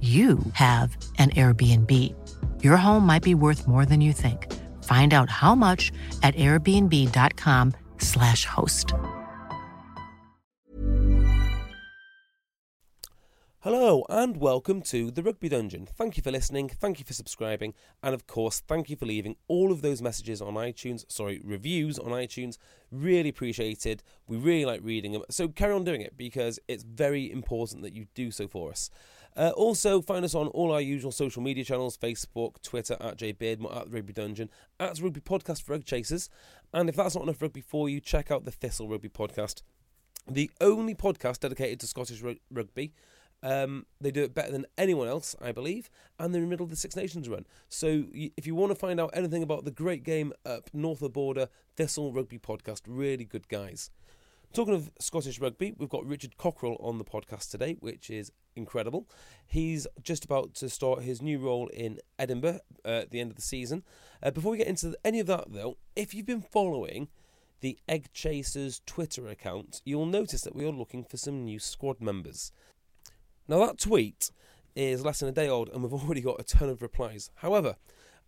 you have an Airbnb. Your home might be worth more than you think. Find out how much at airbnb.com/slash host. Hello and welcome to the Rugby Dungeon. Thank you for listening, thank you for subscribing, and of course, thank you for leaving all of those messages on iTunes, sorry, reviews on iTunes. Really appreciated. We really like reading them. So carry on doing it because it's very important that you do so for us. Uh, also, find us on all our usual social media channels Facebook, Twitter, at JBeardmore, at the Rugby Dungeon, at Rugby Podcast for Rug Chasers. And if that's not enough rugby for you, check out the Thistle Rugby Podcast, the only podcast dedicated to Scottish rugby. Um, they do it better than anyone else, I believe, and they're in the middle of the Six Nations run. So if you want to find out anything about the great game up north of the border, Thistle Rugby Podcast, really good guys. Talking of Scottish rugby, we've got Richard Cockerill on the podcast today, which is incredible. He's just about to start his new role in Edinburgh uh, at the end of the season. Uh, before we get into any of that, though, if you've been following the Egg Chasers Twitter account, you'll notice that we are looking for some new squad members. Now, that tweet is less than a day old, and we've already got a ton of replies. However,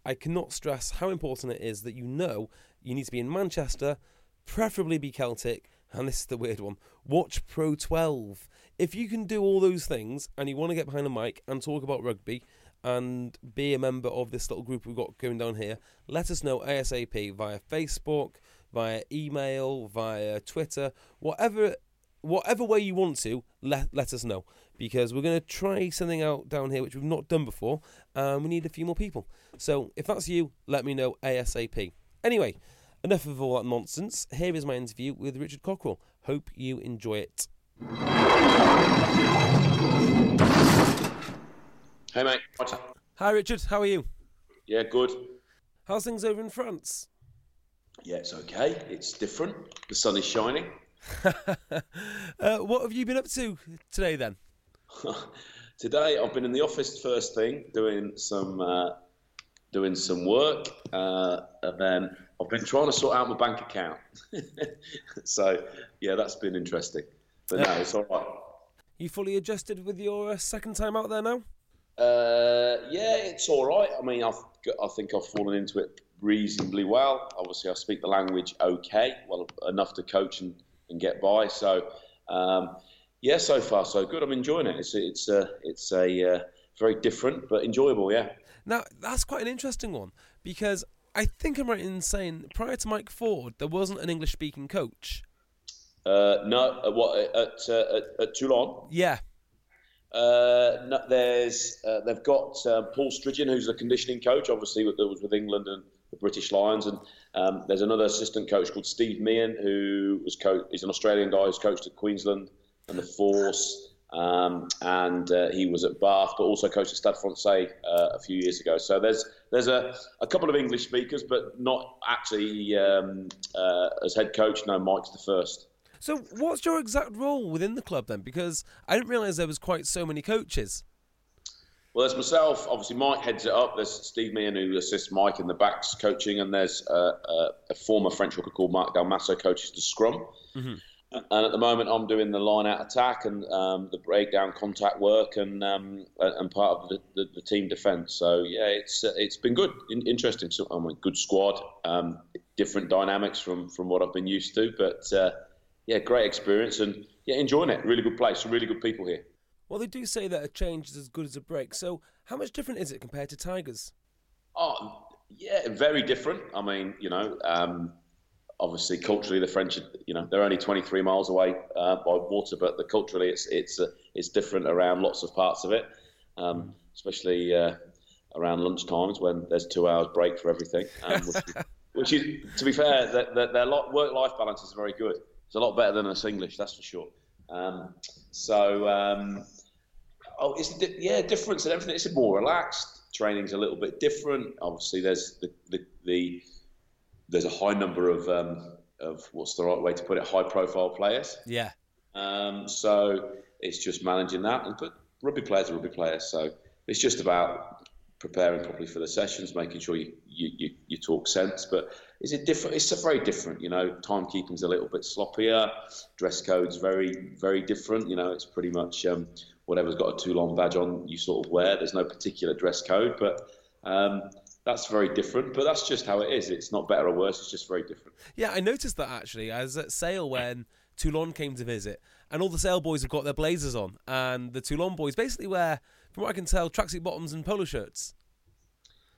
I cannot stress how important it is that you know you need to be in Manchester, preferably be Celtic and this is the weird one watch Pro 12. If you can do all those things and you want to get behind a mic and talk about rugby and be a member of this little group we've got going down here, let us know ASAP via Facebook, via email, via Twitter, whatever whatever way you want to, let, let us know. Because we're going to try something out down here which we've not done before, and we need a few more people. So if that's you, let me know ASAP. Anyway, Enough of all that nonsense. Here is my interview with Richard Cockerill. Hope you enjoy it. Hey, mate. Hi, Richard. How are you? Yeah, good. How's things over in France? Yeah, it's okay. It's different. The sun is shining. uh, what have you been up to today then? today, I've been in the office first thing, doing some uh, doing some work, uh, and then I've been trying to sort out my bank account. so yeah, that's been interesting. But no, it's all right. You fully adjusted with your uh, second time out there now? Uh, yeah, it's all right. I mean, I've I think I've fallen into it reasonably well. Obviously, I speak the language okay, well enough to coach and, and get by. So um, yeah, so far so good. I'm enjoying it. It's it's a it's a uh, very different but enjoyable. Yeah. Now that's quite an interesting one because I think I'm right in saying prior to Mike Ford, there wasn't an English speaking coach. Uh, no, uh, what at, uh, at, at Toulon? Yeah. Uh, no, there's uh, they've got uh, Paul Stridgeon, who's the conditioning coach, obviously that was with England and the British Lions, and um, there's another assistant coach called Steve Meehan, who was coach. He's an Australian guy who's coached at Queensland and the Force. Um, and uh, he was at Bath, but also coached at Stade Francais uh, a few years ago. So there's there's a, a couple of English speakers, but not actually um, uh, as head coach. No, Mike's the first. So what's your exact role within the club then? Because I didn't realise there was quite so many coaches. Well, there's myself. Obviously, Mike heads it up. There's Steve Meehan who assists Mike in the backs coaching, and there's a, a former French hooker called Marc Dalmasso coaches the scrum. Mm-hmm. And at the moment, I'm doing the line out attack and um, the breakdown contact work and um, and part of the, the, the team defence. So yeah, it's uh, it's been good, in, interesting. So I mean, good squad, um, different dynamics from from what I've been used to, but uh, yeah, great experience and yeah, enjoying it. Really good place, really good people here. Well, they do say that a change is as good as a break. So, how much different is it compared to Tigers? Oh, yeah, very different. I mean, you know, um, obviously culturally the French, you know, they're only 23 miles away uh, by water, but the culturally it's it's uh, it's different around lots of parts of it, um, especially uh, around lunch times when there's two hours break for everything. Um, which, is, which, is, to be fair, that their, their work-life balance is very good. It's a lot better than us English, that's for sure. Um, so, um, oh, it's yeah, difference and everything. It's more relaxed. Training's a little bit different. Obviously, there's the the, the there's a high number of um, of what's the right way to put it, high-profile players. Yeah. Um, so it's just managing that. And but rugby players are rugby players, so it's just about preparing properly for the sessions, making sure you, you, you, you, talk sense. But is it different? It's a very different. You know, timekeeping's a little bit sloppier. Dress code's very very different. You know, it's pretty much um, whatever's got a Toulon badge on, you sort of wear. There's no particular dress code, but. Um, that's very different, but that's just how it is. It's not better or worse. It's just very different. Yeah, I noticed that actually. I was at Sale when Toulon came to visit, and all the Sale boys have got their blazers on, and the Toulon boys basically wear from what I can tell, tracksuit bottoms and polo shirts.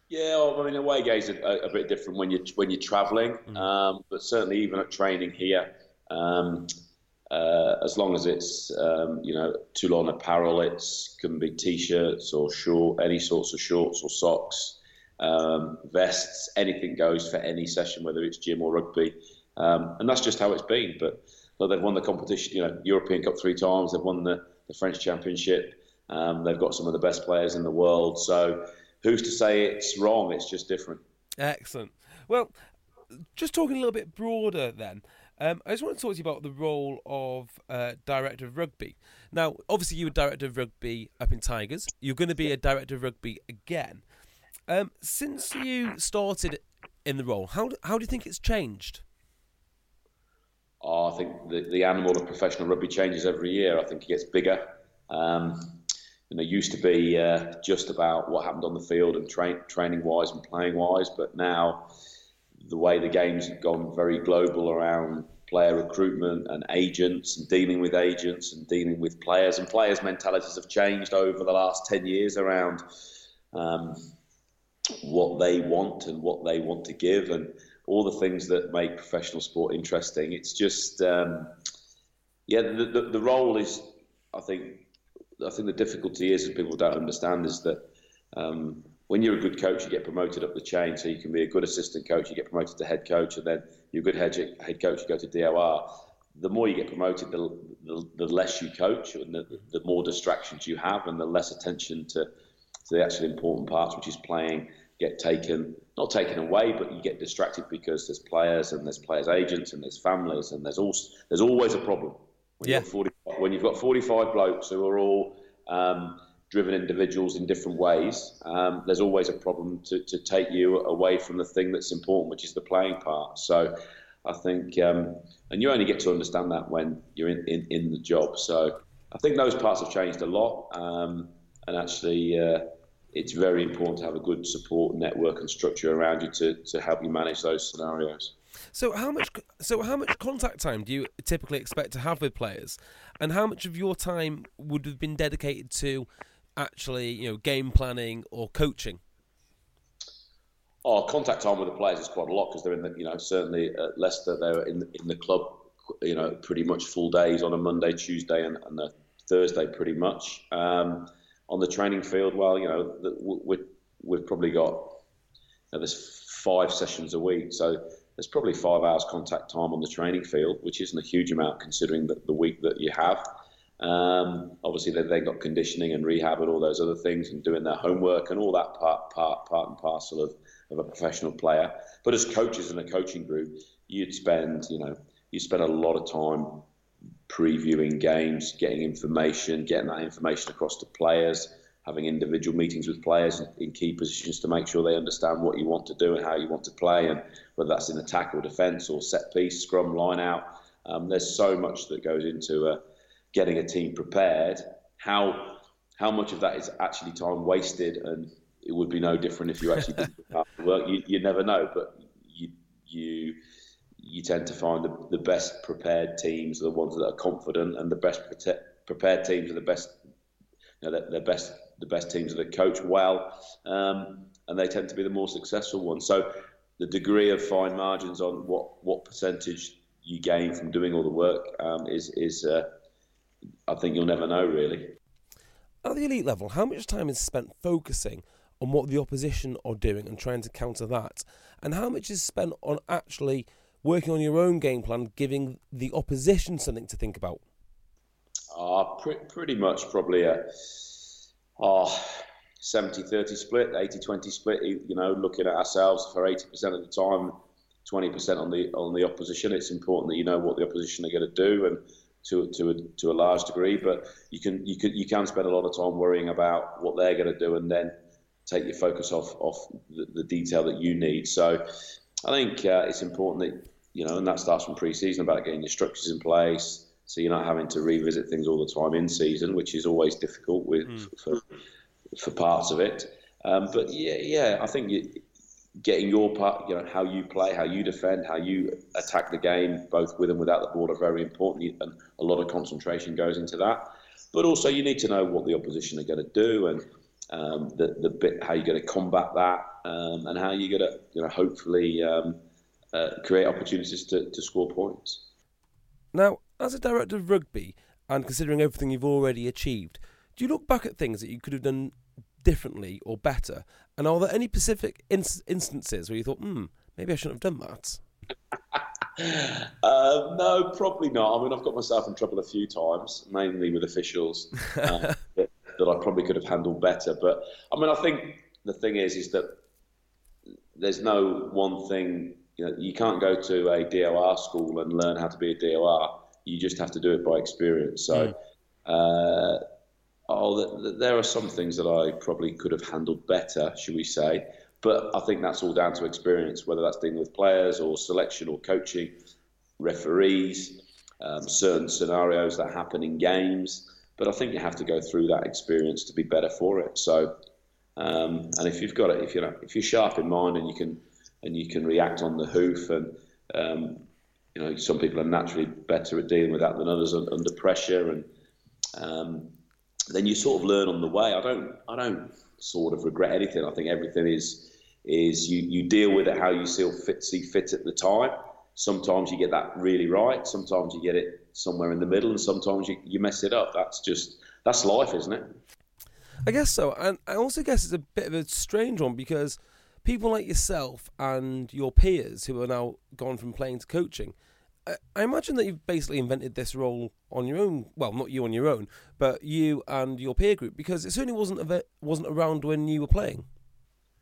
Yeah, well, I mean, away games are a, a, bit different when you're when you're travelling, mm. um, but certainly even at training here, um, uh, as long as it's um, you know Toulon apparel, it can be t-shirts or short, any sorts of shorts or socks, um, vests, anything goes for any session, whether it's gym or rugby, um, and that's just how it's been. But they've won the competition, you know, European Cup three times, they've won the, the French Championship. Um, they've got some of the best players in the world. So who's to say it's wrong? It's just different. Excellent. Well, just talking a little bit broader then. Um, I just want to talk to you about the role of uh, director of rugby. Now, obviously, you were director of rugby up in Tigers. You're going to be a director of rugby again. Um, since you started in the role, how how do you think it's changed? Oh, I think the, the animal of professional rugby changes every year. I think it gets bigger. Um, you know, used to be uh, just about what happened on the field and train, training wise and playing wise, but now the way the game's gone very global around player recruitment and agents and dealing with agents and dealing with players and players' mentalities have changed over the last 10 years around um, what they want and what they want to give and all the things that make professional sport interesting. It's just, um, yeah, the, the, the role is, I think, I think the difficulty is, and people don't understand, is that um, when you're a good coach, you get promoted up the chain. So you can be a good assistant coach, you get promoted to head coach, and then you're a good head, head coach, you go to DOR. The more you get promoted, the, the, the less you coach, and the, the more distractions you have, and the less attention to, to the actually important parts, which is playing, get taken not taken away, but you get distracted because there's players and there's players' agents and there's families and there's also there's always a problem when, yeah. you've, got 40, when you've got 45 blokes who are all um, driven individuals in different ways, um, there's always a problem to, to take you away from the thing that's important, which is the playing part. So I think, um, and you only get to understand that when you're in, in, in, the job. So I think those parts have changed a lot. Um, and actually, uh, it's very important to have a good support network and structure around you to, to help you manage those scenarios. So how much so how much contact time do you typically expect to have with players, and how much of your time would have been dedicated to actually you know game planning or coaching? Oh, contact time with the players is quite a lot because they're in the you know certainly at Leicester they're in in the club you know pretty much full days on a Monday, Tuesday, and, and a Thursday pretty much. Um, on the training field, well, you know we we've probably got you know, there's five sessions a week, so there's probably five hours contact time on the training field, which isn't a huge amount considering the, the week that you have. Um, obviously, they've then got conditioning and rehab and all those other things, and doing their homework and all that part, part, part and parcel of, of a professional player. But as coaches in a coaching group, you'd spend, you know, you spend a lot of time previewing games, getting information, getting that information across to players, having individual meetings with players in key positions to make sure they understand what you want to do and how you want to play, and whether that's in attack or defence or set piece, scrum, line out. Um, there's so much that goes into uh, getting a team prepared. How how much of that is actually time wasted, and it would be no different if you actually did the work. You, you never know, but you you you tend to find the, the best prepared teams are the ones that are confident, and the best prepared teams are the best you know, the best the best teams that coach well, um, and they tend to be the more successful ones. So the degree of fine margins on what what percentage you gain from doing all the work um, is is uh, I think you'll never know really. At the elite level, how much time is spent focusing on what the opposition are doing and trying to counter that, and how much is spent on actually working on your own game plan, giving the opposition something to think about? Uh, pre- pretty much probably a uh, 70 30 split, 80 20 split. You know, looking at ourselves for 80% of the time, 20% on the on the opposition. It's important that you know what the opposition are going to do and to to a, to a large degree, but you can you can you can spend a lot of time worrying about what they're going to do and then take your focus off off the, the detail that you need. So I think uh, it's important that you know, and that starts from pre-season about getting your structures in place, so you're not having to revisit things all the time in season, which is always difficult with mm. for, for parts of it. Um, but yeah, yeah, I think you, getting your part, you know, how you play, how you defend, how you attack the game, both with and without the ball, are very important, and a lot of concentration goes into that. But also, you need to know what the opposition are going to do, and um, the the bit how you're going to combat that, um, and how you're going to, you know, hopefully um, uh, create opportunities to, to score points. Now, as a director of rugby, and considering everything you've already achieved, do you look back at things that you could have done differently or better? And are there any specific instances where you thought, hmm, maybe I shouldn't have done that? uh, no, probably not. I mean, I've got myself in trouble a few times, mainly with officials uh, that, that, I probably could have handled better. But I mean, I think the thing is, is that there's no one thing. You know, you can't go to a DOR school and learn how to be a DOR. You just have to do it by experience. So. Mm. Uh, oh, there are some things that I probably could have handled better, should we say. But I think that's all down to experience, whether that's dealing with players or selection or coaching, referees, um, certain scenarios that happen in games. But I think you have to go through that experience to be better for it. So, um, and if you've got it, if you know, if you're sharp in mind and you can and you can react on the hoof, and um, you know, some people are naturally better at dealing with that than others under pressure, and um, then you sort of learn on the way. I don't I don't sort of regret anything. I think everything is is you, you deal with it how you see fit see fit at the time. Sometimes you get that really right. Sometimes you get it somewhere in the middle, and sometimes you, you mess it up. That's just that's life, isn't it? I guess so, and I also guess it's a bit of a strange one because people like yourself and your peers who are now gone from playing to coaching I imagine that you've basically invented this role on your own. Well, not you on your own, but you and your peer group, because it certainly wasn't a, wasn't around when you were playing.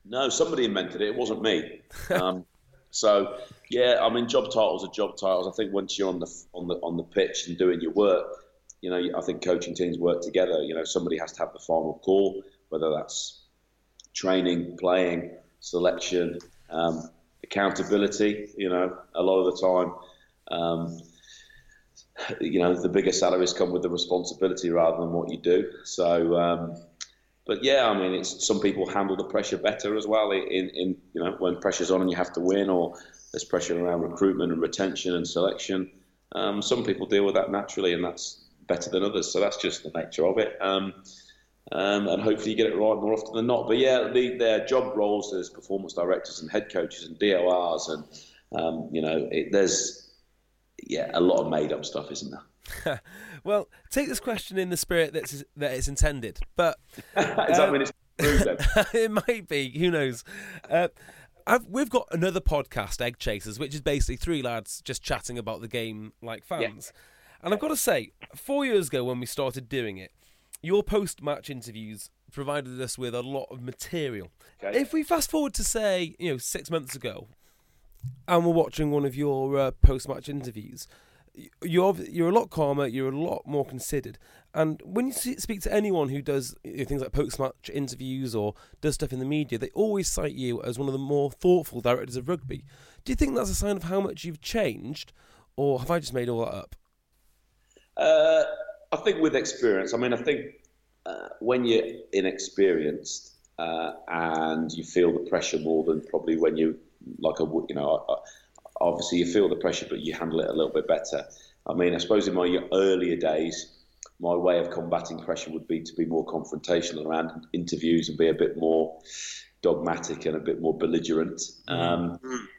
No, somebody invented it. It wasn't me. um, so yeah, I mean, job titles are job titles. I think once you're on the on the on the pitch and doing your work, you know, I think coaching teams work together. You know, somebody has to have the final call, whether that's training, playing, selection, um, accountability. You know, a lot of the time um, you know, the bigger salaries come with the responsibility rather than what you do. So, um, but yeah, I mean, it's some people handle the pressure better as well. In, in you know, when pressure's on and you have to win, or there's pressure around recruitment and retention and selection. Um, some people deal with that naturally, and that's better than others. So that's just the nature of it. Um, and hopefully you get it right more often than not. But yeah, the, their job roles as performance directors and head coaches and DORs, and um, you know, it, there's yeah, a lot of made up stuff, isn't there? well, take this question in the spirit that's that it's intended, but is that um, when it's true? Then? it might be. Who knows? Uh, we've got another podcast, Egg Chasers, which is basically three lads just chatting about the game like fans. Yeah. And I've got to say, four years ago when we started doing it, your post-match interviews provided us with a lot of material. Okay. If we fast forward to say, you know, six months ago, and we're watching one of your uh, post-match interviews, you're you're a lot calmer, you're a lot more considered. And when you speak to anyone who does you know, things like post-match interviews or does stuff in the media, they always cite you as one of the more thoughtful directors of rugby. Do you think that's a sign of how much you've changed, or have I just made all that up? Uh, I think with experience. I mean, I think uh, when you're inexperienced uh, and you feel the pressure more than probably when you like a you know obviously you feel the pressure but you handle it a little bit better. I mean I suppose in my earlier days my way of combating pressure would be to be more confrontational around interviews and be a bit more dogmatic and a bit more belligerent. Um,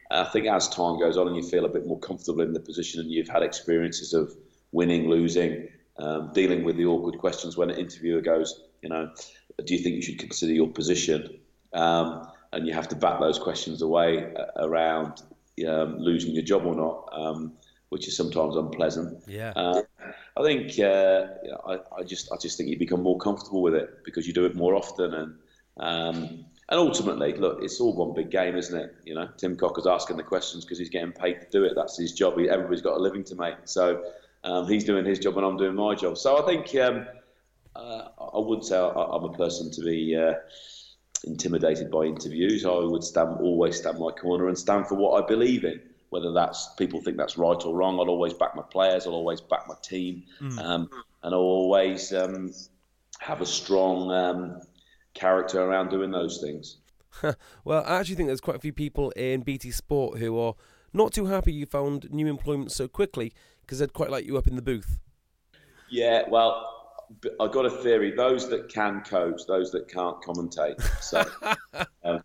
I think as time goes on and you feel a bit more comfortable in the position and you've had experiences of winning, losing, um, dealing with the awkward questions when an interviewer goes, you know, do you think you should consider your position? Um, and you have to back those questions away uh, around um, losing your job or not, um, which is sometimes unpleasant. Yeah. Uh, I think uh, you know, I, I, just I just think you become more comfortable with it because you do it more often and um, and ultimately, look, it's all one big game, isn't it? You know, Tim Cocker's asking the questions because he's getting paid to do it. That's his job. He, everybody's got a living to make. So um, he's doing his job and I'm doing my job. So I think um, uh, I wouldn't say I, am a person to be uh, intimidated by interviews. I would stand always stand my corner and stand for what I believe in. Whether that's people think that's right or wrong, I'll always back my players. I'll always back my team, mm. um, and I'll always um, have a strong um, character around doing those things. well, I actually think there's quite a few people in BT Sport who are not too happy you found new employment so quickly because they'd quite like you up in the booth. Yeah, well, I've got a theory: those that can coach, those that can't commentate. So um,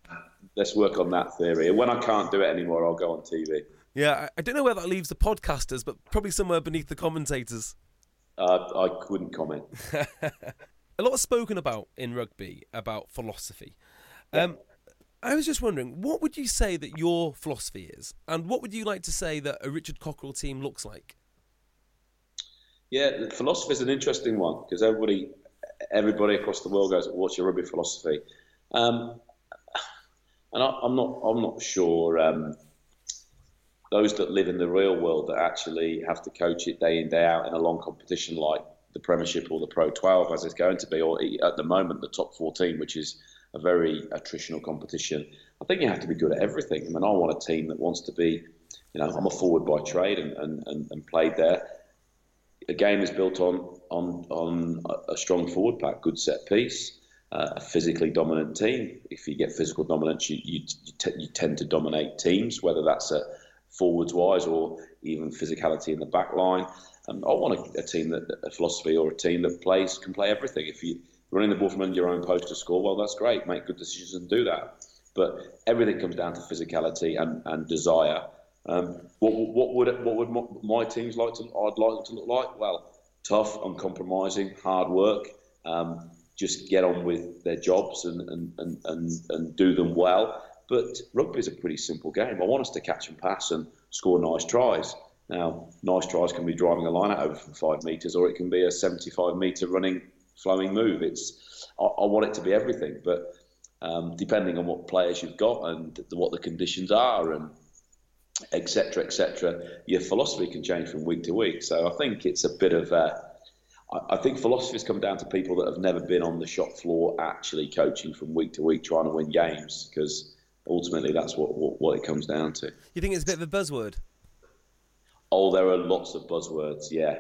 let's work on that theory. And when I can't do it anymore, I'll go on TV. Yeah, I don't know where that leaves the podcasters, but probably somewhere beneath the commentators. Uh, I couldn't comment. a lot of spoken about in rugby about philosophy. Um, I was just wondering, what would you say that your philosophy is, and what would you like to say that a Richard Cockerill team looks like? Yeah, philosophy is an interesting one because everybody, everybody across the world goes, "What's your rugby philosophy?" Um, and I, am not, I'm not sure. Um, those that live in the real world that actually have to coach it day in day out in a long competition like the Premiership or the Pro 12 as it's going to be, or at the moment the top 14, which is a very attritional competition. I think you have to be good at everything. I mean, I want a team that wants to be, you know, I'm a forward by trade and, and, and, and played there. A game is built on on on a strong forward pack, good set piece, uh, a physically dominant team. If you get physical dominance, you you, you, t- you tend to dominate teams, whether that's a forwards wise or even physicality in the back line. Um, I want a, a team that a philosophy or a team that plays can play everything. If you running the ball from under your own post to score, well, that's great. Make good decisions and do that. But everything comes down to physicality and, and desire. Um, what, what would what would my teams like to? I'd like to look like well, tough, uncompromising, hard work. Um, just get on with their jobs and, and, and, and, and do them well. But rugby is a pretty simple game. I want us to catch and pass and score nice tries. Now, nice tries can be driving a line out over from five metres, or it can be a 75 metre running, flowing move. It's I, I want it to be everything, but um, depending on what players you've got and what the conditions are, and etc. etc. Your philosophy can change from week to week. So I think it's a bit of a, I think philosophies come down to people that have never been on the shop floor actually coaching from week to week trying to win games because ultimately that's what, what, what it comes down to. You think it's a bit of a buzzword? Oh, there are lots of buzzwords. Yeah,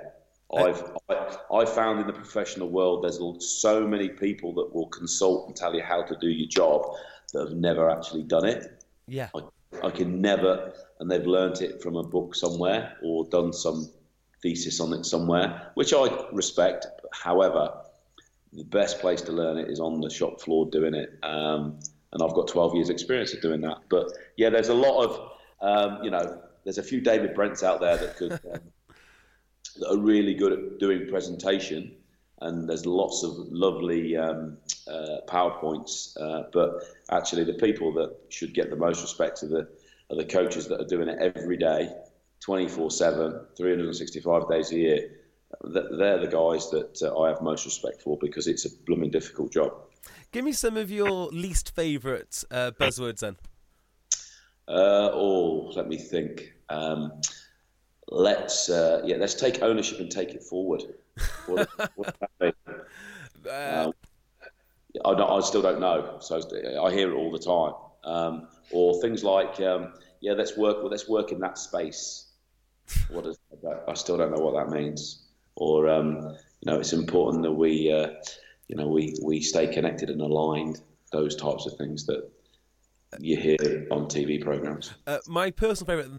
uh, I've I, I found in the professional world there's so many people that will consult and tell you how to do your job that have never actually done it. Yeah, I, I can never, and they've learnt it from a book somewhere or done some thesis on it somewhere, which I respect. However, the best place to learn it is on the shop floor doing it. Um, and I've got 12 years' experience of doing that. But yeah, there's a lot of, um, you know, there's a few David Brents out there that could um, that are really good at doing presentation, and there's lots of lovely um, uh, powerpoints. Uh, but actually, the people that should get the most respect are the are the coaches that are doing it every day, 24/7, 365 days a year. They're the guys that uh, I have most respect for because it's a blooming difficult job. Give me some of your least favourite uh, buzzwords then. Uh, oh, let me think. Um, let's uh, yeah, let's take ownership and take it forward. What, what um, I, I, still don't know, so I hear it all the time. Um, or things like um, yeah, let's work. Well, let's work in that space. What does I still don't know what that means. Or um, you know, it's important that we uh, you know we we stay connected and aligned. Those types of things that you hear on TV programs. Uh, my personal favorite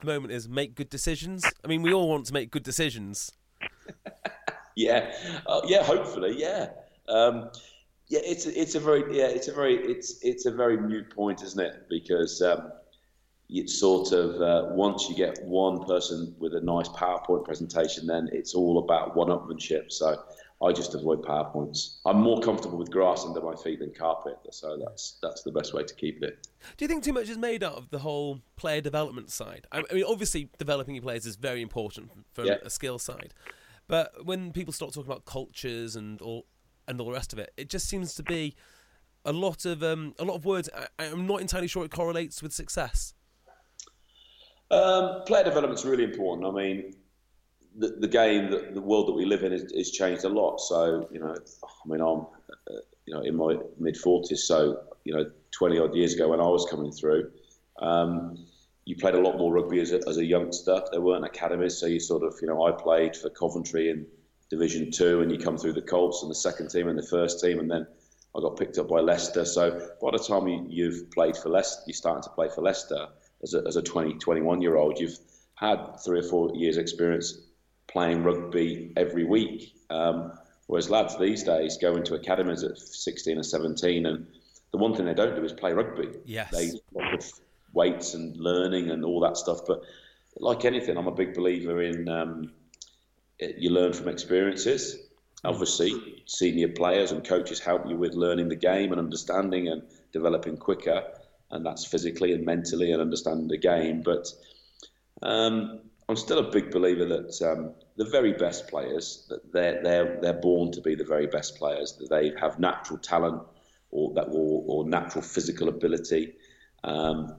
The moment is make good decisions. I mean, we all want to make good decisions. Yeah, uh, yeah. Hopefully, yeah. Um, yeah, it's it's a very yeah, it's a very it's it's a very mute point, isn't it? Because um, it's sort of uh, once you get one person with a nice PowerPoint presentation, then it's all about one-upmanship. So I just avoid PowerPoints. I'm more comfortable with grass under my feet than carpet, so that's that's the best way to keep it. Do you think too much is made out of the whole player development side? I mean, obviously, developing your players is very important from Yeah. a skill side, but when people start talking about cultures and all and all the rest of it, it just seems to be a lot of um, a lot of words. I, I'm not entirely sure it correlates with success. Um, player development's really important. I mean, the, the game, the, the world that we live in, has, changed a lot. So you know, I mean, I'm uh, you know in my mid forties, so you know, twenty odd years ago when I was coming through, um, you played a lot more rugby as a, as a youngster. There weren't academies, so you sort of you know, I played for Coventry in Division Two, and you come through the Colts and the second team and the first team, and then I got picked up by Leicester. So by the time you, you've played for Leicester, you're starting to play for Leicester as a, as a 20, 21 year old, you've had three or four years experience playing rugby every week. Um, whereas lads these days go into academies at 16 or 17, and the one thing they don't do is play rugby. Yes. They weights and learning and all that stuff. But like anything, I'm a big believer in um, you learn from experiences. Obviously, senior players and coaches help you with learning the game and understanding and developing quicker, and that's physically and mentally and understanding the game. But um, I'm still a big believer that um, the very best players that they're they're they're born to be the very best players. That they have natural talent or that or, or natural physical ability. Um,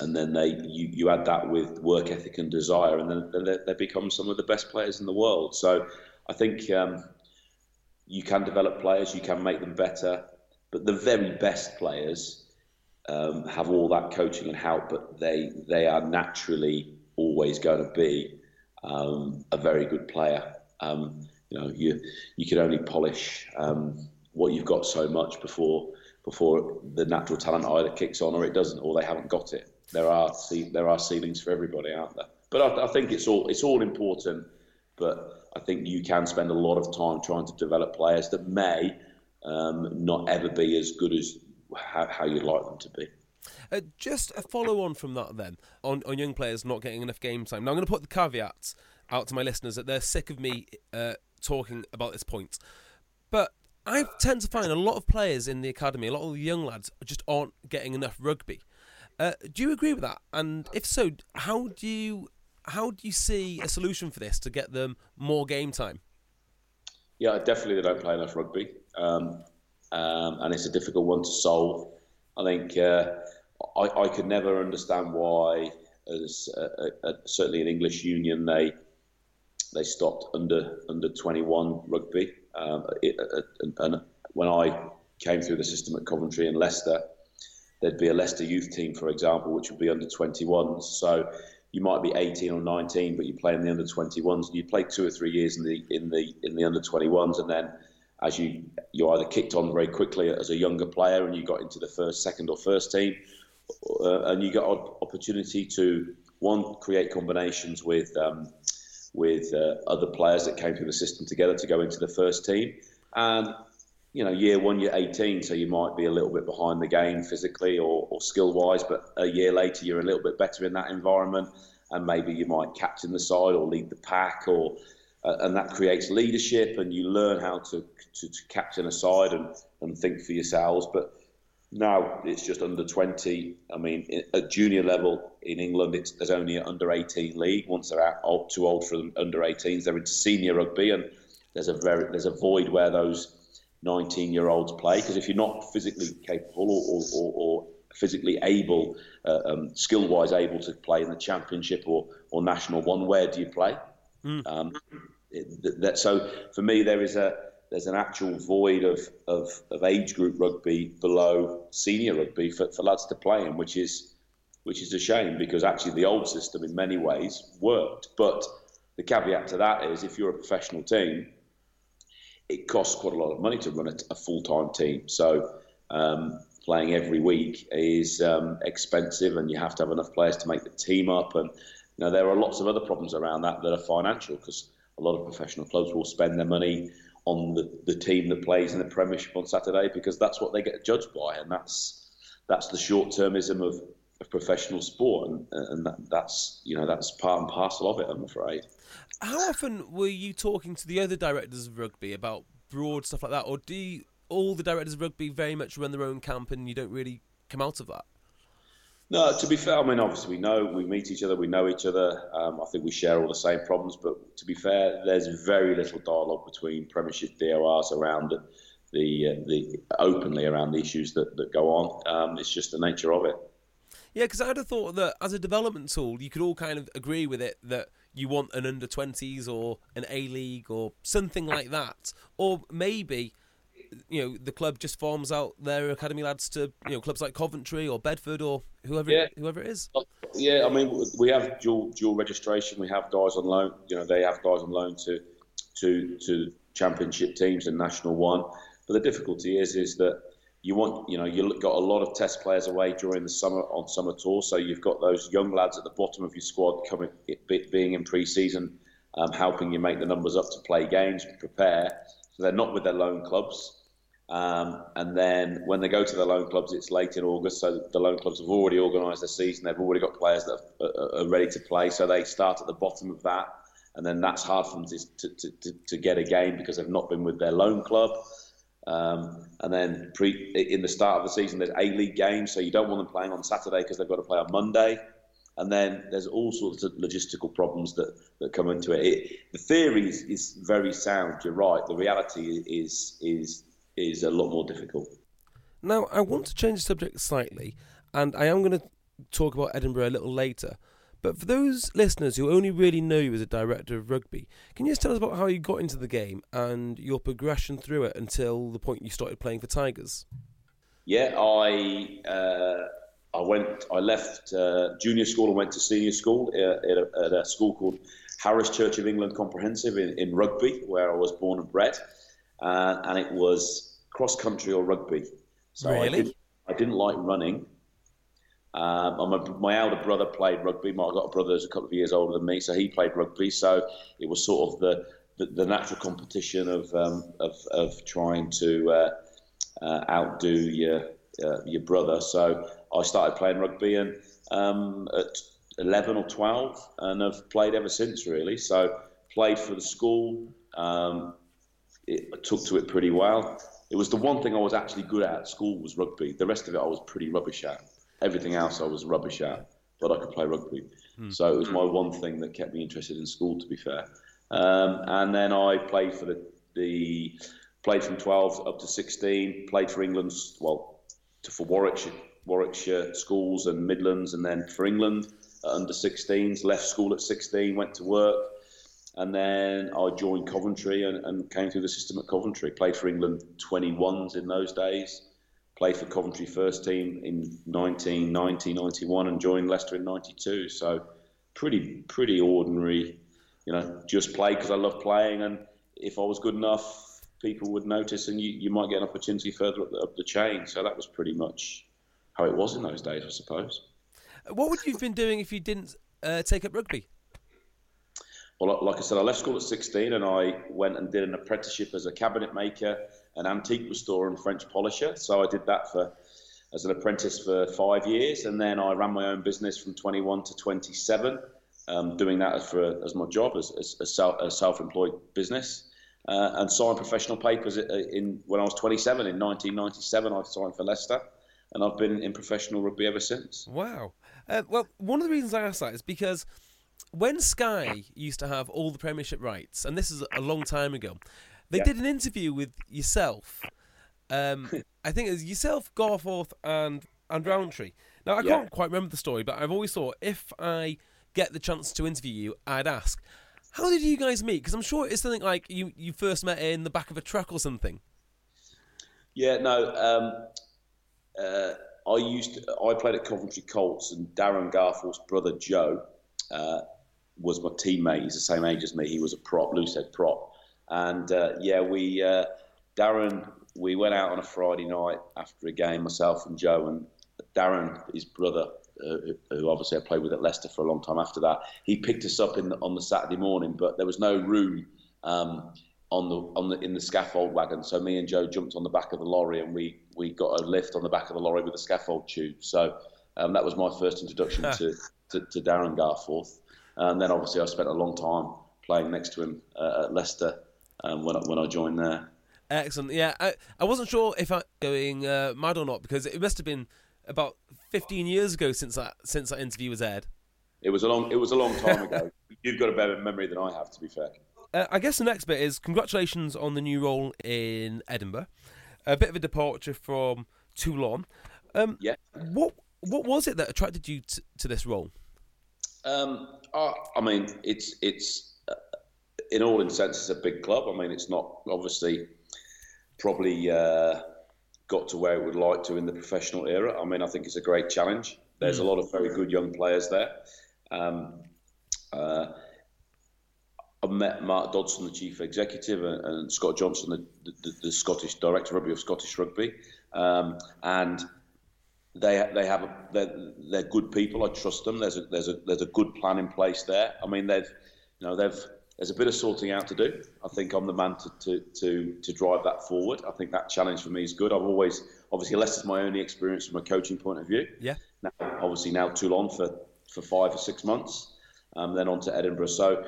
and then they you, you add that with work ethic and desire, and then, then they, they become some of the best players in the world. So I think um, you can develop players, you can make them better, but the very best players um, have all that coaching and help, but they they are naturally always going to be um, a very good player. Um, you know, you you can only polish um, what you've got so much before before the natural talent either kicks on or it doesn't, or they haven't got it. There are there are ceilings for everybody out there, but I, I think it's all it's all important. But I think you can spend a lot of time trying to develop players that may um, not ever be as good as how, how you'd like them to be. Uh, just a follow on from that, then, on, on young players not getting enough game time. Now, I'm going to put the caveats out to my listeners that they're sick of me uh, talking about this point. But I tend to find a lot of players in the academy, a lot of the young lads, just aren't getting enough rugby. Uh, do you agree with that? And if so, how do you how do you see a solution for this to get them more game time? Yeah, definitely they don't play enough rugby, um, um, and it's a difficult one to solve. I think uh, I, I could never understand why, as uh, uh, certainly in English Union, they they stopped under under 21 rugby. Um, it, uh, and, and when I came through the system at Coventry and Leicester, there'd be a Leicester youth team, for example, which would be under 21s. So you might be 18 or 19, but you play in the under 21s, you play two or three years in the in the in the under 21s, and then as you you either kicked on very quickly as a younger player, and you got into the first, second, or first team, uh, and you got op- opportunity to one create combinations with um, with uh, other players that came through the system together to go into the first team, and you know, year one, you're 18, so you might be a little bit behind the game physically or, or skill wise, but a year later, you're a little bit better in that environment, and maybe you might captain the side or lead the pack, or uh, and that creates leadership, and you learn how to, to, to captain a side and, and think for yourselves. But now it's just under 20. I mean, at junior level in England, it's, there's only an under 18 league. Once they're out, too old for under 18s, they're into senior rugby, and there's a very there's a void where those 19 year olds play because if you're not physically capable or, or, or physically able, uh, um, skill wise able to play in the championship or, or national one, where do you play? Mm. Um, it, that, so for me, there is a there's an actual void of, of, of age group rugby below senior rugby for, for lads to play in, which is which is a shame because actually the old system in many ways worked. But the caveat to that is if you're a professional team, it costs quite a lot of money to run a, a full time team. So um, playing every week is um, expensive, and you have to have enough players to make the team up. And you know there are lots of other problems around that that are financial because a lot of professional clubs will spend their money on the, the team that plays in the Premiership on Saturday because that's what they get judged by, and that's that's the short termism of, of professional sport, and, and that, that's you know that's part and parcel of it. I'm afraid. How often were you talking to the other directors of rugby about broad stuff like that, or do you, all the directors of rugby very much run their own camp and you don't really come out of that? No, to be fair, I mean, obviously we know we meet each other, we know each other. Um, I think we share all the same problems, but to be fair, there's very little dialogue between Premiership DORs around the uh, the openly around the issues that, that go on. Um, it's just the nature of it. Yeah, because I'd have thought that as a development tool, you could all kind of agree with it that you want an under 20s or an A League or something like that. Or maybe, you know, the club just farms out their academy lads to, you know, clubs like Coventry or Bedford or whoever yeah. whoever it is. Yeah, I mean, we have dual dual registration. We have guys on loan. You know, they have guys on loan to to to championship teams and national one. But the difficulty is, is that you want, you know, you've got a lot of test players away during the summer on summer tour, so you've got those young lads at the bottom of your squad coming, being in pre-season, um, helping you make the numbers up to play games, prepare. So they're not with their loan clubs. Um, and then when they go to the loan clubs, it's late in August, so the loan clubs have already organised their season. They've already got players that are, are, ready to play, so they start at the bottom of that, and then that's hard for them to, to, to, to get a game because they've not been with their loan club. Um, and then pre, in the start of the season, there's A League games, so you don't want them playing on Saturday because they've got to play on Monday. And then there's all sorts of logistical problems that, that come into it. it the theory is, is, very sound. You're right. The reality is is is a lot more difficult. Now, I want to change the subject slightly, and I am going to talk about Edinburgh a little later. But for those listeners who only really know you as a director of rugby, can you just tell us about how you got into the game and your progression through it until the point you started playing for Tigers? Yeah, I uh, I went. I left uh, junior school and went to senior school at a, at a, school called Harris Church of England Comprehensive in, in Rugby, where I was born and bred, uh, and it was cross country or rugby. So really? I, did, I didn't like running. Um, a, my elder brother played rugby. My, I've got a brother who's a couple of years older than me, so he played rugby. So it was sort of the, the, the natural competition of, um, of, of trying to uh, uh, outdo your uh, your brother. So I started playing rugby and um, at 11 or 12, and have played ever since really. So played for the school. Um, it, took to it pretty well. It was the one thing I was actually good at at school was rugby. The rest of it I was pretty rubbish at. Everything else I was rubbish at, but I could play rugby. Hmm. So it was my one thing that kept me interested in school, to be fair. Um, and then I played for the, the played from 12 up to 16. Played for England, well, to, for Warwickshire, Warwickshire schools and Midlands, and then for England under 16s. Left school at 16, went to work, and then I joined Coventry and, and came through the system at Coventry. Played for England 21s in those days played for Coventry first team in 1990, 91, and joined Leicester in 92. So pretty, pretty ordinary. You know, just play because I love playing, and if I was good enough, people would notice, and you, you might get an opportunity further up the, up the chain. So that was pretty much how it was in those days, I suppose. What would you have been doing if you didn't uh, take up rugby? Well, like I said, I left school at 16 and I went and did an apprenticeship as a cabinet maker, an antique restorer, and French polisher. So I did that for as an apprentice for five years, and then I ran my own business from 21 to 27, um, doing that as, for, as my job as, as, a self-employed business. Uh, and signed professional papers in when I was 27 in 1997. I signed for Leicester, and I've been in professional rugby ever since. Wow. Uh, well, one of the reasons I asked that is because when Sky used to have all the Premiership rights, and this is a long time ago, they yeah. did an interview with yourself. Um, I think it was yourself, Garforth, and and Rowntree. Now I yeah. can't quite remember the story, but I've always thought if I get the chance to interview you, I'd ask, how did you guys meet? Because I'm sure it's something like you you first met in the back of a truck or something. Yeah, no. Um, uh, I used to, I played at Coventry Colts, and Darren Garforth's brother Joe uh, was my teammate. He's the same age as me. He was a prop, loosehead prop, and uh, yeah, we uh, Darren. We went out on a Friday night after a game, myself and Joe, and Darren, his brother, uh, who obviously I played with at Leicester for a long time after that. He picked us up in the, on the Saturday morning, but there was no room um, on the on the in the scaffold wagon. So me and Joe jumped on the back of the lorry, and we we got a lift on the back of the lorry with a scaffold tube. So um, that was my first introduction to, to, to Darren Garforth. And then obviously I spent a long time playing next to him uh, at Leicester um, when I, when I joined there. Excellent. Yeah, I, I wasn't sure if I'm going uh, mad or not because it must have been about 15 years ago since that since that interview was aired. It was a long it was a long time ago. You've got a better memory than I have, to be fair. Uh, I guess the next bit is congratulations on the new role in Edinburgh. A bit of a departure from Toulon. Um, yeah. What what was it that attracted you to, to this role? Um, I, I mean, it's it's uh, in all intents a big club. I mean, it's not obviously probably uh, got to where it would like to in the professional era. I mean, I think it's a great challenge. There's mm. a lot of very good young players there. Um, uh, I've met Mark Dodson, the chief executive, and, and Scott Johnson, the, the, the, Scottish director of rugby of Scottish Rugby, um, and they they have a, they're, they're good people. I trust them. There's a there's a there's a good plan in place there. I mean, they've you know they've there's a bit of sorting out to do. I think I'm the man to, to, to, to drive that forward. I think that challenge for me is good. I've always, obviously, Leicester's my only experience from a coaching point of view. Yeah. Now, obviously, now Toulon for, for five or six months, um, then on to Edinburgh. So,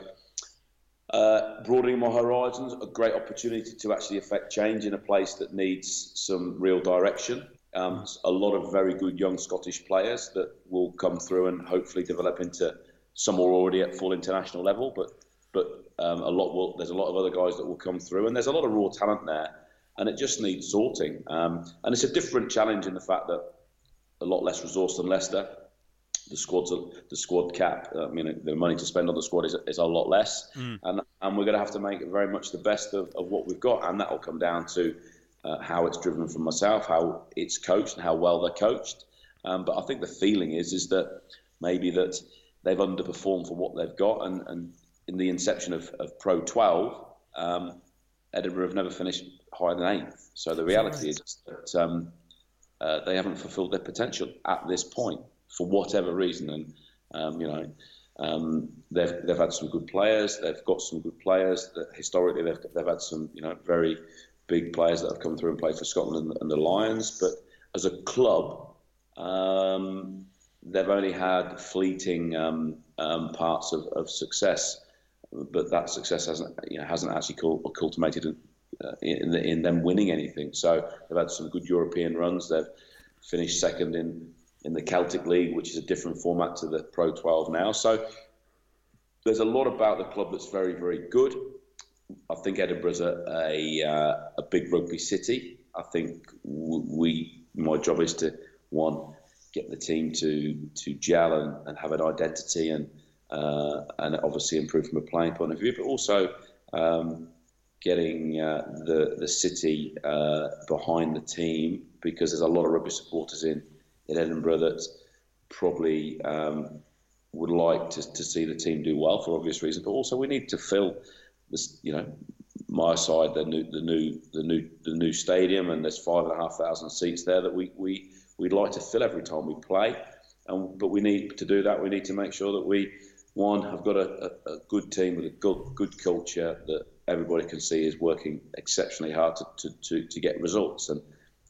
uh, broadening my horizons, a great opportunity to actually affect change in a place that needs some real direction. Um, a lot of very good young Scottish players that will come through and hopefully develop into some are already at full international level, but but um, a lot will, there's a lot of other guys that will come through, and there's a lot of raw talent there, and it just needs sorting. Um, and it's a different challenge in the fact that a lot less resource than Leicester. The squad's the squad cap. I mean, the money to spend on the squad is, is a lot less, mm. and and we're going to have to make very much the best of, of what we've got, and that will come down to uh, how it's driven from myself, how it's coached, and how well they're coached. Um, but I think the feeling is is that maybe that they've underperformed for what they've got, and, and in the inception of, of Pro 12, um, Edinburgh have never finished higher than eighth. So the reality right. is that um, uh, they haven't fulfilled their potential at this point for whatever reason. And um, you know, um, they've they've had some good players. They've got some good players. That historically, they've they've had some you know very big players that have come through and played for Scotland and, and the Lions. But as a club, um, they've only had fleeting um, parts of, of success but that success hasn't you know, hasn't actually culminated uh, in, in them winning anything. So they've had some good European runs. They've finished second in in the Celtic League, which is a different format to the Pro 12 now. So there's a lot about the club that's very very good. I think Edinburgh's a a, uh, a big rugby city. I think we my job is to one get the team to to gel and, and have an identity and uh, and obviously improve from a playing point of view, but also um, getting uh, the the city uh, behind the team because there's a lot of rugby supporters in in Edinburgh that probably um, would like to, to see the team do well for obvious reasons, but also we need to fill this, you know, my side, the new, the new, the new, the new stadium, and there's five and a half thousand seats there that we we we'd like to fill every time we play, and but we need to do that. We need to make sure that we one, I've got a, a, a good team with a good, good culture that everybody can see is working exceptionally hard to, to, to, to get results. And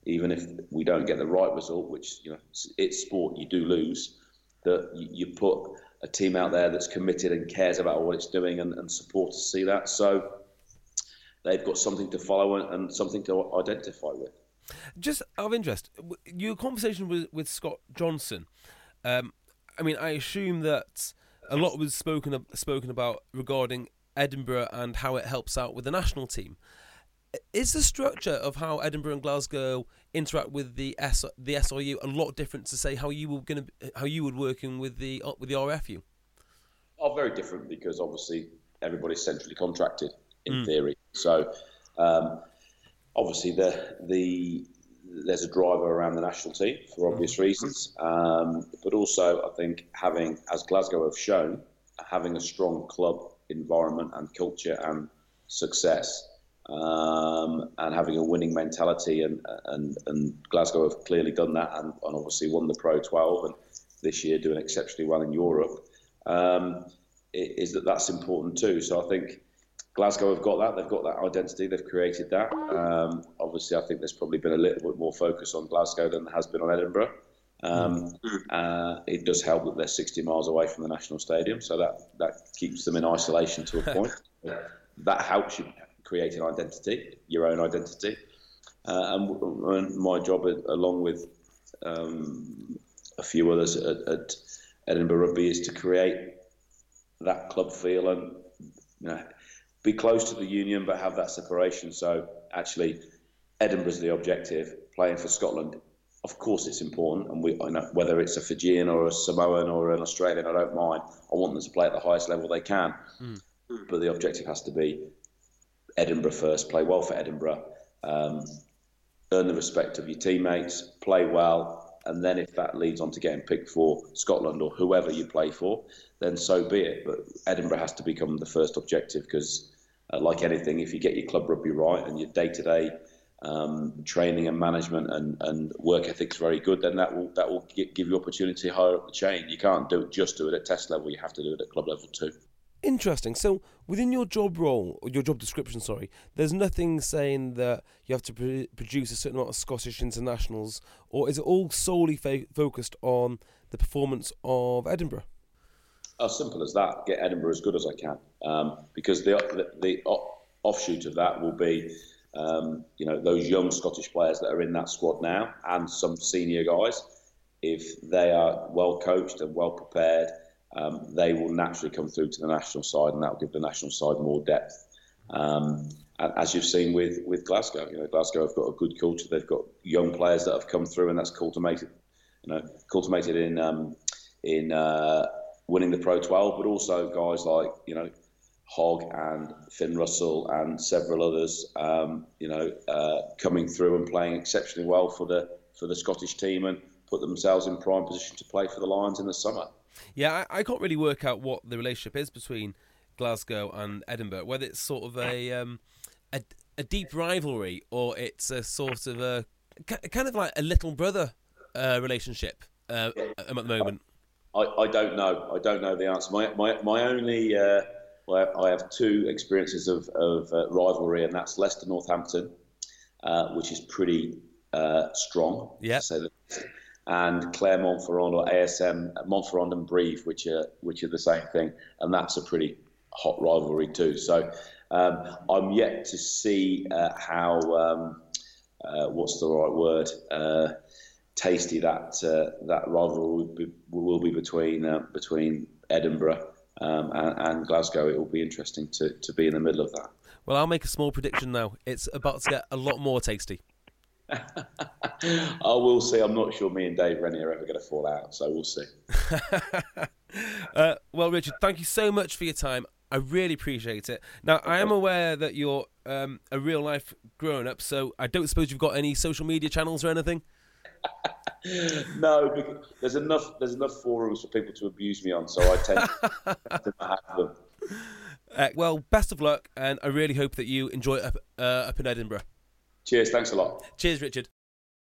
even if we don't get the right result, which you know it's sport, you do lose. That you, put a team out there that's committed and cares about what it's doing, and, and support to see that. So they've got something to follow and, and something to identify with. Just out of interest, your conversation with, with Scott Johnson. Um, I mean, I assume that a lot was spoken spoken about regarding Edinburgh and how it helps out with the national team. Is the structure of how Edinburgh and Glasgow interact with the S, the SRU a lot different to say how you were going to how you would working with the with the RFU? Oh, very different because obviously everybody's centrally contracted in mm. theory. So um, obviously the the there's a driver around the national team for obvious mm. reasons, um, but also I think having, as Glasgow have shown, having a strong club environment and culture and success um, and having a winning mentality. And, and, and Glasgow have clearly done that and, and, obviously won the Pro 12 and this year doing exceptionally well in Europe. Um, is that that's important too. So I think Glasgow have got that. They've got that identity. They've created that. Um, obviously, I think there's probably been a little bit more focus on Glasgow than there has been on Edinburgh. Um, mm. uh, it does help that they're 60 miles away from the national stadium, so that, that keeps them in isolation to a point. that helps you create an identity, your own identity. Uh, and, and, my job, along with um, a few others at, at, Edinburgh Rugby, is to create that club feel and you know, be close to the union, but have that separation. So actually, Edinburgh's the objective. Playing for Scotland, of course, it's important, and we, know, whether it's a Fijian or a Samoan or an Australian, I don't mind. I want them to play at the highest level they can, mm. but the objective has to be Edinburgh first, play well for Edinburgh, um, earn the respect of your teammates, play well, and then if that leads on to getting picked for Scotland or whoever you play for, then so be it. But Edinburgh has to become the first objective because, uh, like anything, if you get your club rugby right and your day to day training and management and, and work ethics very good, then that will that will give you opportunity higher up the chain. You can't do just do it at test level; you have to do it at club level too. Interesting. So within your job role, or your job description, sorry, there's nothing saying that you have to pr- produce a certain amount of Scottish internationals, or is it all solely fa- focused on the performance of Edinburgh? As simple as that. Get Edinburgh as good as I can, um, because the, the, the offshoot of that will be, um, you know, those young Scottish players that are in that squad now, and some senior guys. If they are well coached and well prepared um, they will naturally come through to the national side, and that will give the national side more depth. Um, as you've seen with, with Glasgow, you know, Glasgow have got a good culture. They've got young players that have come through, and that's cultivated, you know, cultivated in um, in uh, winning the Pro 12, but also guys like you know Hogg and Finn Russell and several others, um, you know, uh, coming through and playing exceptionally well for the for the Scottish team and put themselves in prime position to play for the Lions in the summer. Yeah, I, I, can't really work out what the relationship is between Glasgow and Edinburgh. Whether it's sort of a um, a, a, deep rivalry or it's a sort of a kind of like a little brother uh, relationship uh, at the moment. I, I don't know. I don't know the answer. My my, my only uh, well, I have two experiences of, of uh, rivalry, and that's Leicester Northampton, uh, which is pretty uh, strong. Yeah and Clermont-Ferrand or ASM Montferrand and Brive, which are which are the same thing, and that's a pretty hot rivalry too. So um, I'm yet to see uh, how um, uh, what's the right word uh, tasty that uh, that rivalry will be, will be between uh, between Edinburgh um, and, and Glasgow. It will be interesting to, to be in the middle of that. Well, I'll make a small prediction now. It's about to get a lot more tasty. I will see. I'm not sure me and Dave Rennie are ever going to fall out, so we'll see. uh, well, Richard, thank you so much for your time. I really appreciate it. Now, I am aware that you're um, a real life grown up, so I don't suppose you've got any social media channels or anything. no, there's enough there's enough forums for people to abuse me on, so I tend to not have them. Uh, well, best of luck, and I really hope that you enjoy it up, uh, up in Edinburgh. Cheers. Thanks a lot. Cheers, Richard.